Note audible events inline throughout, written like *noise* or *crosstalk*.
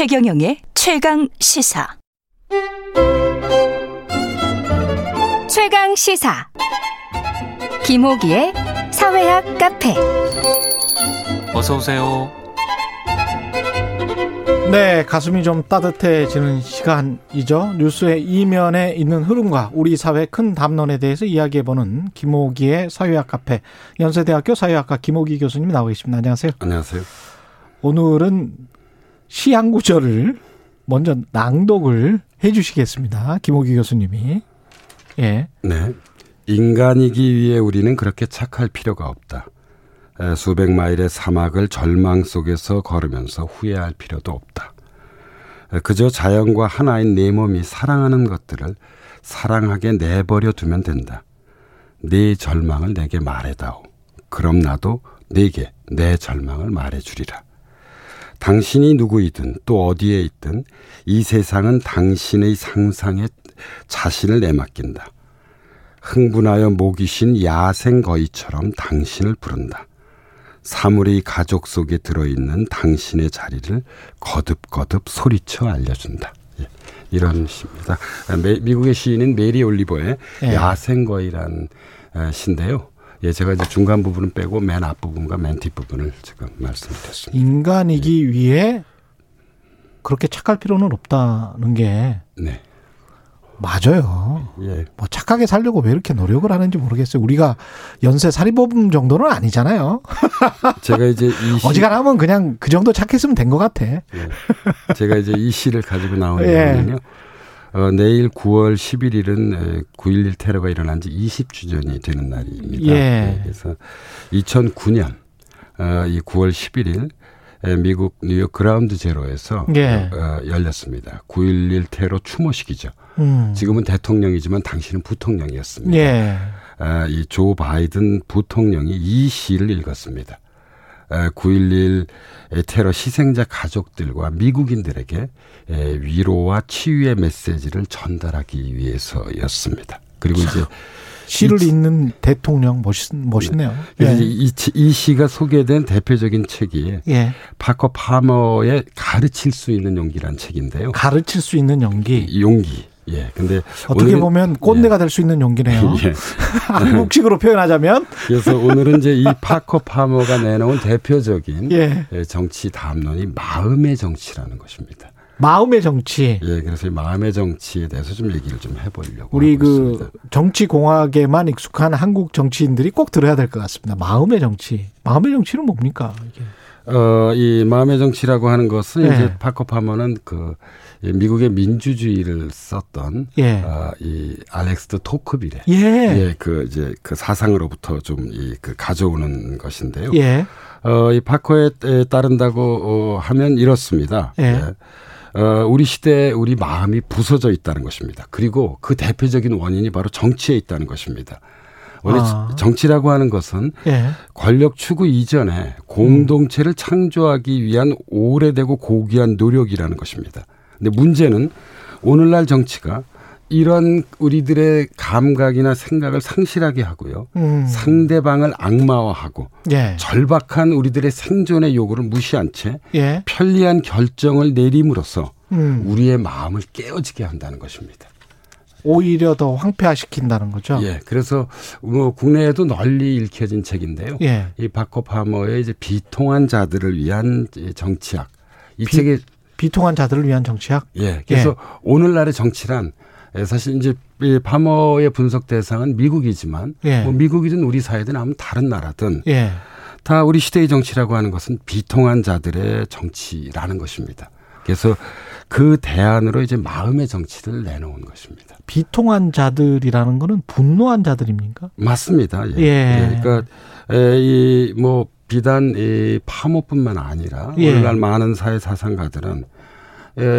최경영의 최강 시사. 최강 시사. 김호기의 사회학 카페. 어서 오세요. 네, 가슴이 좀 따뜻해지는 시간이죠. 뉴스의 이면에 있는 흐름과 우리 사회 큰 담론에 대해서 이야기해보는 김호기의 사회학 카페 연세대학교 사회학과 김호기 교수님이 나오고 계십니다. 안녕하세요. 안녕하세요. 오늘은 시한 구절을 먼저 낭독을 해 주시겠습니다. 김호기 교수님이. 예. 네. 인간이기 위해 우리는 그렇게 착할 필요가 없다. 수백 마일의 사막을 절망 속에서 걸으면서 후회할 필요도 없다. 그저 자연과 하나인 내 몸이 사랑하는 것들을 사랑하게 내버려 두면 된다. 네 절망을 내게 말해다오. 그럼 나도 네게 내 절망을 말해주리라. 당신이 누구이든 또 어디에 있든 이 세상은 당신의 상상에 자신을 내맡긴다. 흥분하여 목이 쉰 야생 거위처럼 당신을 부른다. 사물의 가족 속에 들어있는 당신의 자리를 거듭거듭 소리쳐 알려준다. 예, 이런 시입니다. 미국의 시인인 메리 올리버의 예. 야생거이란 시인데요. 예, 제가 이제 중간 부분은 빼고 맨 앞부분과 맨 뒷부분을 지금 말씀드렸습니다. 인간이기 예. 위해 그렇게 착할 필요는 없다는 게 네. 맞아요. 예. 뭐 착하게 살려고 왜 이렇게 노력을 하는지 모르겠어요. 우리가 연쇄 살인범 정도는 아니잖아요. *laughs* 제가 이제 이 시... 어지간하면 그냥 그 정도 착했으면 된 것 같아. 예. 제가 이제 이 시를 가지고 나온 *laughs* 이유는요. 예. 어, 내일 9월 11일은 9.11 테러가 일어난 지 20주년이 되는 날입니다. 예. 네, 그래서 2009년 어, 이 9월 11일 미국 뉴욕 그라운드 제로에서 예. 어, 열렸습니다. 9.11 테러 추모식이죠. 음. 지금은 대통령이지만 당신은 부통령이었습니다. 예. 아, 이조 바이든 부통령이 이 시를 읽었습니다. 아, 9.11 테러 희생자 가족들과 미국인들에게 에, 위로와 치유의 메시지를 전달하기 위해서였습니다. 그리고 이제 시를 읽는 대통령 멋있, 멋있네요. 네. 예. 이, 이, 시가 소개된 대표적인 책이 예. 파커 파머의 가르칠 수 있는 용기란 책인데요. 가르칠 수 있는 용기. 용기. 예. 근데 어떻게 보면 꼰대가 예. 될수 있는 용기네요. *laughs* 예. *laughs* 한국식으로 표현하자면. 그래서 오늘은 이제 이 *laughs* 파커 파머가 내놓은 대표적인 예. 예 정치 담론이 마음의 정치라는 것입니다. 마음의 정치. 예, 그래서 이 마음의 정치에 대해서 좀 얘기를 좀 해보려고. 우리 그. 정치 공학에만 익숙한 한국 정치인들이 꼭 들어야 될 것 같습니다. 마음의 정치. 마음의 정치는 뭡니까? 이게. 어, 이 마음의 정치라고 하는 것은 네. 이제 파커 파머는 그 미국의 민주주의를 썼던 예. 어, 이 알렉스 토크빌의 예. 예, 그 이제 그 사상으로부터 좀 이 그 가져오는 것인데요. 예. 어, 이 파커에 따른다고 어, 하면 이렇습니다. 예. 예. 어, 우리 시대에 우리 마음이 부서져 있다는 것입니다. 그리고 그 대표적인 원인이 바로 정치에 있다는 것입니다. 원래 아. 정치라고 하는 것은 예. 권력 추구 이전에 공동체를 음. 창조하기 위한 오래되고 고귀한 노력이라는 것입니다. 근데 문제는 오늘날 정치가 이런 우리들의 감각이나 생각을 상실하게 하고요. 음. 상대방을 악마화하고 예. 절박한 우리들의 생존의 요구를 무시한 채 예. 편리한 결정을 내림으로써 음. 우리의 마음을 깨어지게 한다는 것입니다. 오히려 더 황폐화시킨다는 거죠. 예. 그래서 뭐 국내에도 널리 읽혀진 책인데요. 예. 이 바코 파머의 이제 비통한 자들을 위한 정치학. 이 비, 책에 비통한 자들을 위한 정치학. 예. 그래서 예. 오늘날의 정치란 예, 사실 이제 파머의 분석 대상은 미국이지만 예. 뭐 미국이든 우리 사회든 아무 다른 나라든 예. 다 우리 시대의 정치라고 하는 것은 비통한 자들의 정치라는 것입니다. 그래서 그 대안으로 이제 마음의 정치를 내놓은 것입니다. 비통한 자들이라는 거는 분노한 자들입니까? 맞습니다. 예. 예. 예. 그러니까 이뭐 비단 이 파모뿐만 아니라 예. 오늘날 많은 사회 사상가들은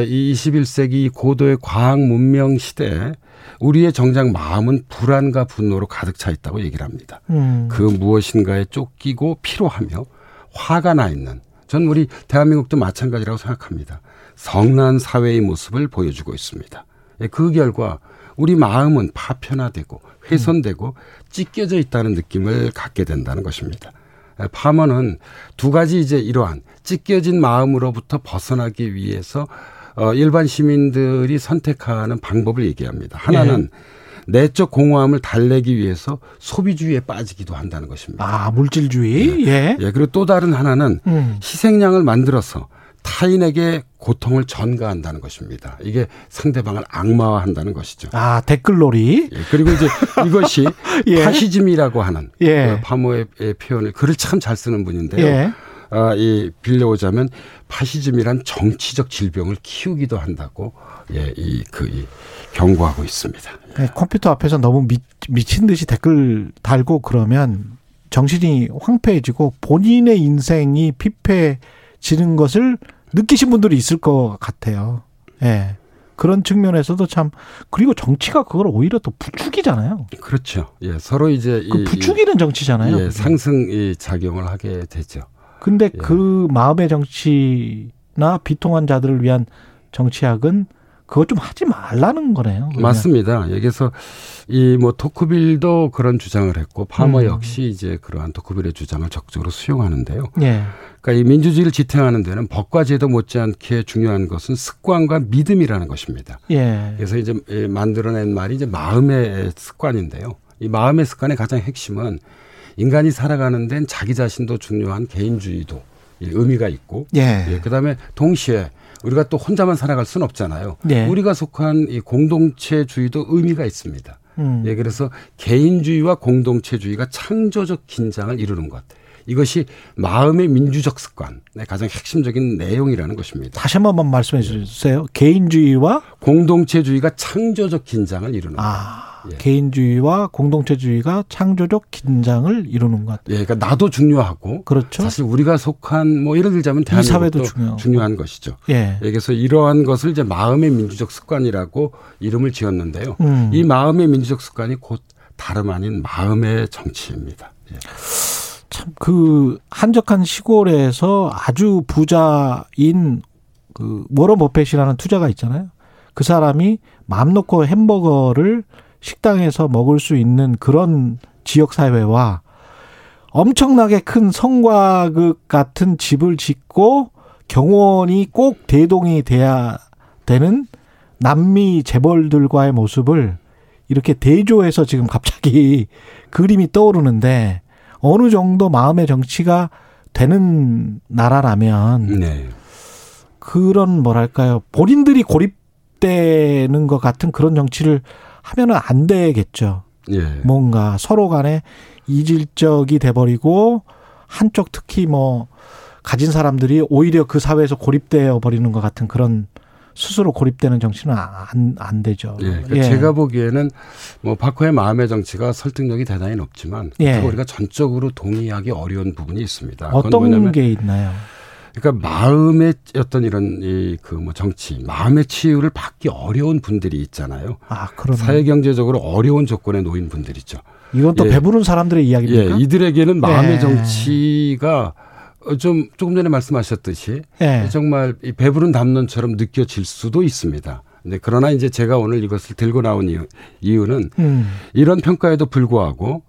이 21세기 고도의 과학 문명 시대에 우리의 정작 마음은 불안과 분노로 가득 차 있다고 얘기를 합니다. 음. 그 무엇인가에 쫓기고 피로하며 화가 나 있는 전 우리 대한민국도 마찬가지라고 생각합니다. 성난 사회의 모습을 보여주고 있습니다. 예, 그 결과 우리 마음은 파편화되고 훼손되고 찢겨져 있다는 느낌을 갖게 된다는 것입니다. 파머는 두 가지 이제 이러한 찢겨진 마음으로부터 벗어나기 위해서 어 일반 시민들이 선택하는 방법을 얘기합니다. 하나는 예. 내적 공허함을 달래기 위해서 소비주의에 빠지기도 한다는 것입니다. 아, 물질주의? 예. 예. 예. 그리고 또 다른 하나는 음. 희생양을 만들어서 타인에게 고통을 전가한다는 것입니다. 이게 상대방을 악마화한다는 것이죠. 아 댓글놀이. 예, 그리고 이제 이것이 *laughs* 예. 파시즘이라고 하는 예. 그 파모의 표현을 글을 참 잘 쓰는 분인데요. 예. 아, 이 빌려오자면 파시즘이란 정치적 질병을 키우기도 한다고 예, 이 그 이 경고하고 있습니다. 네, 컴퓨터 앞에서 너무 미, 미친 듯이 댓글 달고 그러면 정신이 황폐해지고 본인의 인생이 피폐해 지는 것을 느끼신 분들이 있을 것 같아요. 예. 네. 그런 측면에서도 참 그리고 정치가 그걸 오히려 또 부추기잖아요. 그렇죠. 예, 서로 이제 그 부추기는 정치잖아요. 예, 상승 이 작용을 하게 되죠. 근데 예. 그 마음의 정치나 비통한 자들을 위한 정치학은 그것 좀 하지 말라는 거네요. 그러면. 맞습니다. 여기서 이 뭐 토크빌도 그런 주장을 했고 파머 음. 역시 이제 그러한 토크빌의 주장을 적극적으로 수용하는데요. 예. 그러니까 이 민주주의를 지탱하는 데는 법과 제도 못지않게 중요한 것은 습관과 믿음이라는 것입니다. 예. 그래서 이제 만들어낸 말이 이제 마음의 습관인데요. 이 마음의 습관의 가장 핵심은 인간이 살아가는 데는 자기 자신도 중요한 개인주의도 의미가 있고, 예. 예. 그다음에 동시에 우리가 또 혼자만 살아갈 수는 없잖아요. 네. 우리가 속한 이 공동체주의도 의미가 있습니다. 음. 예, 그래서 개인주의와 공동체주의가 창조적 긴장을 이루는 것. 이것이 마음의 민주적 습관의 가장 핵심적인 내용이라는 것입니다. 다시 한 번만 말씀해 주세요. 개인주의와 공동체주의가 창조적 긴장을 이루는 아. 것. 예. 개인주의와 공동체주의가 창조적 긴장을 이루는 것. 예, 그러니까 나도 중요하고 그렇죠. 사실 우리가 속한 뭐 예를 들자면 대한민국도 중요. 중요한 것이죠. 예. 예. 그래서 이러한 것을 이제 마음의 민주적 습관이라고 이름을 지었는데요. 음. 이 마음의 민주적 습관이 곧 다름 아닌 마음의 정치입니다. 예. 참그 한적한 시골에서 아주 부자인 그 워런 버펫이라는 투자가 있잖아요. 그 사람이 마음 놓고 햄버거를 식당에서 먹을 수 있는 그런 지역 사회와 엄청나게 큰 성과극 같은 집을 짓고 경원이 꼭 대동이 돼야 되는 남미 재벌들과의 모습을 이렇게 대조해서 지금 갑자기 *laughs* 그림이 떠오르는데 어느 정도 마음의 정치가 되는 나라라면 네. 그런 뭐랄까요 본인들이 고립되는 것 같은 그런 정치를 하면은 안 되겠죠. 예. 뭔가 서로 간에 이질적이 돼버리고 한쪽 특히 뭐 가진 사람들이 오히려 그 사회에서 고립되어 버리는 것 같은 그런 스스로 고립되는 정치는 안, 안 되죠. 예, 그러니까 예. 제가 보기에는 뭐 박호의 마음의 정치가 설득력이 대단히 높지만 예. 우리가 전적으로 동의하기 어려운 부분이 있습니다. 어떤 게 있나요? 그러니까 마음의 어떤 이런 이 그 뭐 정치, 마음의 치유를 받기 어려운 분들이 있잖아요. 아, 그러 사회 경제적으로 어려운 조건에 놓인 분들이죠. 이건 또 예. 배부른 사람들의 이야기입니까? 예, 이들에게는 마음의 예. 정치가 좀 조금 전에 말씀하셨듯이 예. 정말 이 배부른 담론처럼 느껴질 수도 있습니다. 네, 그러나 이제 제가 오늘 이것을 들고 나온 이유, 이유는 음. 이런 평가에도 불구하고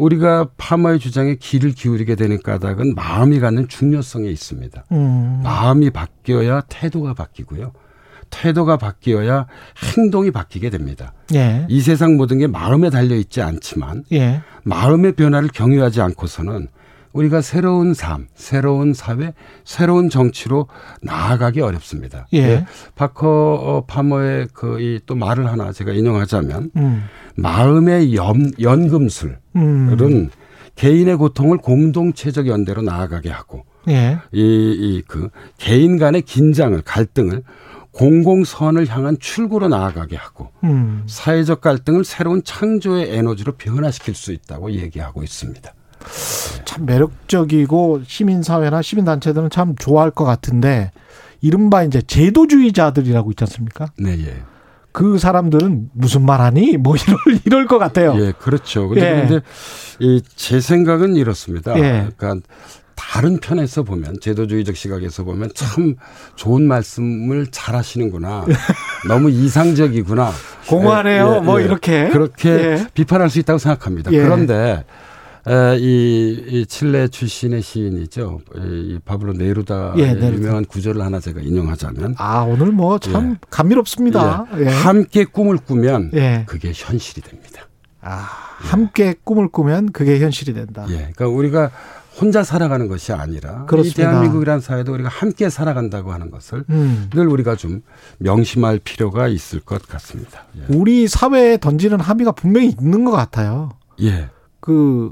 우리가 파마의 주장에 귀를 기울이게 되는 까닭은 마음이 갖는 중요성에 있습니다. 음. 마음이 바뀌어야 태도가 바뀌고요. 태도가 바뀌어야 행동이 바뀌게 됩니다. 예. 이 세상 모든 게 마음에 달려 있지 않지만 예. 마음의 변화를 경유하지 않고서는 우리가 새로운 삶, 새로운 사회, 새로운 정치로 나아가기 어렵습니다. 예. 네. 바커 파머의 그 이 또 말을 하나 제가 인용하자면 음. 마음의 연, 연금술은 음. 개인의 고통을 공동체적 연대로 나아가게 하고 예. 이, 이, 그, 개인 간의 긴장을, 갈등을 공공선을 향한 출구로 나아가게 하고 음. 사회적 갈등을 새로운 창조의 에너지로 변화시킬 수 있다고 얘기하고 있습니다. 참 매력적이고 시민사회나 시민단체들은 참 좋아할 것 같은데 이른바 이제 제도주의자들이라고 있지 않습니까? 네, 예. 그 사람들은 무슨 말 하니? 뭐 이럴, *laughs* 이럴 것 같아요. 예, 그렇죠. 근데, 예. 근데 이제 생각은 이렇습니다. 예. 그러니까 다른 편에서 보면 제도주의적 시각에서 보면 참 좋은 말씀을 잘 하시는구나. *laughs* 너무 이상적이구나. 공허하네요. 예, 뭐 예, 뭐 이렇게. 그렇게 예. 비판할 수 있다고 생각합니다. 예. 그런데 이, 이 칠레 출신의 시인이죠. 이 파블로 네루다 예, 유명한 구절을 하나 제가 인용하자면 아 오늘 뭐참 예. 감미롭습니다. 예. 예. 함께 꿈을 꾸면 예. 그게 현실이 됩니다. 아 함께 꿈을 꾸면 그게 현실이 된다. 예, 그러니까 우리가 혼자 살아가는 것이 아니라 그렇습니다. 이 대한민국이라는 사회도 우리가 함께 살아간다고 하는 것을 음. 늘 우리가 좀 명심할 필요가 있을 것 같습니다. 예. 우리 사회에 던지는 함의가 분명히 있는 것 같아요. 예. 그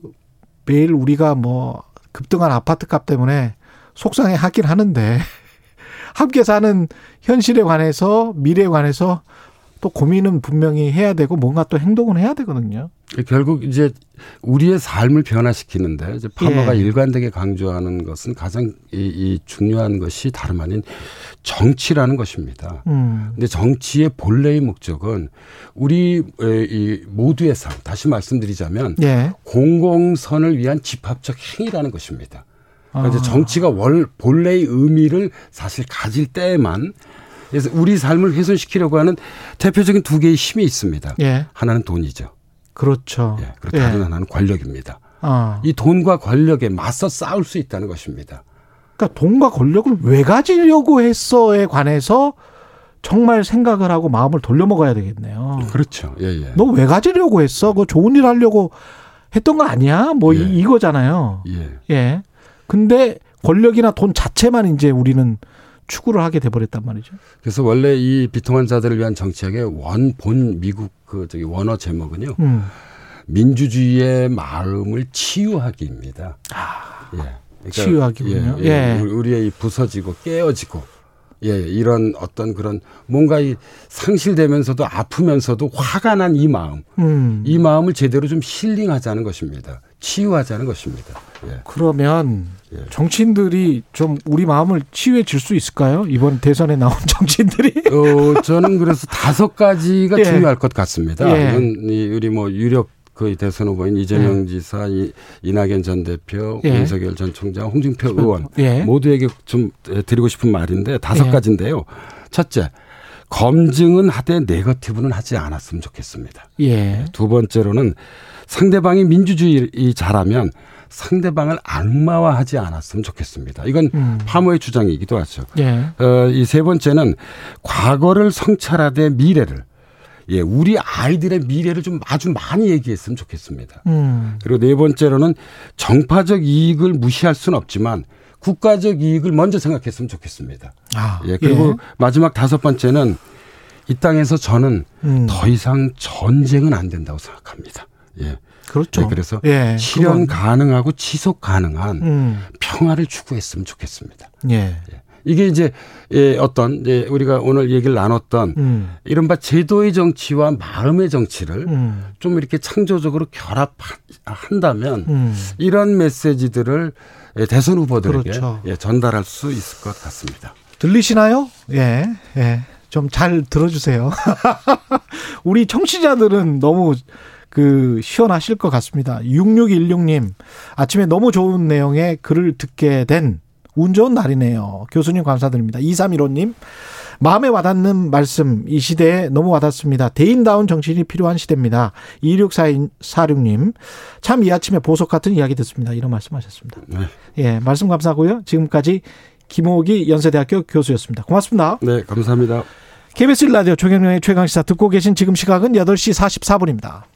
매일 우리가 뭐 급등한 아파트 값 때문에 속상해 하긴 하는데 *laughs* 함께 사는 현실에 관해서 미래에 관해서 또 고민은 분명히 해야 되고 뭔가 또 행동은 해야 되거든요. 결국 이제 우리의 삶을 변화시키는데 이제 파머가 예. 일관되게 강조하는 것은 가장 이, 이, 중요한 것이 다름 아닌 정치라는 것입니다. 음. 근데 정치의 본래의 목적은 우리 이 모두의 삶 다시 말씀드리자면 예. 공공선을 위한 집합적 행위라는 것입니다. 그러니까 아. 정치가 월 본래의 의미를 사실 가질 때에만 그래서 우리 삶을 훼손시키려고 하는 대표적인 두 개의 힘이 있습니다. 예. 하나는 돈이죠. 그렇죠. 예. 그리고 다른 예. 하나는 권력입니다. 아. 이 돈과 권력에 맞서 싸울 수 있다는 것입니다. 그러니까 돈과 권력을 왜 가지려고 했어에 관해서 정말 생각을 하고 마음을 돌려먹어야 되겠네요. 그렇죠. 예, 예. 너 왜 가지려고 했어? 그 좋은 일 하려고 했던 거 아니야? 뭐 예. 이거잖아요. 예. 예. 근데 권력이나 돈 자체만 이제 우리는 추구를 하게 돼버렸단 말이죠. 그래서 원래 이 비통한 자들을 위한 정책의 원본 미국 그 저기 원어 제목은요. 음. 민주주의의 마음을 치유하기입니다. 아, 예. 그러니까 치유하기군요. 예, 예. 우리의 이 부서지고 깨어지고 예, 이런 어떤 그런 뭔가 이 상실되면서도 아프면서도 화가 난 이 마음, 음. 이 마음을 제대로 좀 힐링하자는 것입니다. 치유하자는 것입니다. 예. 그러면 예. 정치인들이 좀 우리 마음을 치유해 줄 수 있을까요? 이번 대선에 나온 *laughs* 정치인들이? 어, 저는 그래서 다섯 가지가 예. 중요할 것 같습니다. 예. 이건 우리 뭐 유력 그 대선 후보인 이재명 예. 지사, 이, 이낙연 전 대표, 예. 윤석열 전 총장, 홍준표 의원 예. 모두에게 좀 드리고 싶은 말인데 다섯 예. 가지인데요. 첫째, 검증은 하되 네거티브는 하지 않았으면 좋겠습니다. 예. 두 번째로는 상대방이 민주주의 잘하면 상대방을 악마화하지 않았으면 좋겠습니다. 이건 음. 파모의 주장이기도 하죠. 예. 어, 이 세 번째는 과거를 성찰하되 미래를 예, 우리 아이들의 미래를 좀 아주 많이 얘기했으면 좋겠습니다. 음. 그리고 네 번째로는 정파적 이익을 무시할 수는 없지만 국가적 이익을 먼저 생각했으면 좋겠습니다. 아, 예, 그리고 예. 마지막 다섯 번째는 이 땅에서 저는 음. 더 이상 전쟁은 안 된다고 생각합니다. 예. 그렇죠. 네, 그래서 예, 실현 그건. 가능하고 지속 가능한 음. 평화를 추구했으면 좋겠습니다. 예. 예. 이게 이제 예, 어떤 예, 우리가 오늘 얘기를 나눴던 음. 이른바 제도의 정치와 마음의 정치를 음. 좀 이렇게 창조적으로 결합한다면 음. 이런 메시지들을 예, 대선 후보들에게 그렇죠. 예, 전달할 수 있을 것 같습니다. 들리시나요? 예, 예. 좀 잘 들어주세요. *laughs* 우리 청취자들은 너무 그 시원하실 것 같습니다. 6616님 아침에 너무 좋은 내용의 글을 듣게 된 운 좋은 날이네요. 교수님 감사드립니다. 2315님 마음에 와닿는 말씀 이 시대에 너무 와닿습니다. 대인다운 정신이 필요한 시대입니다. 2646님 참 이 아침에 보석 같은 이야기 듣습니다. 이런 말씀하셨습니다. 네. 예, 말씀 감사하고요. 지금까지 김호기 연세대학교 교수였습니다. 고맙습니다. 네, 감사합니다. KBS 라디오 조경영의 최강시사 듣고 계신 지금 시각은 8시 44분입니다.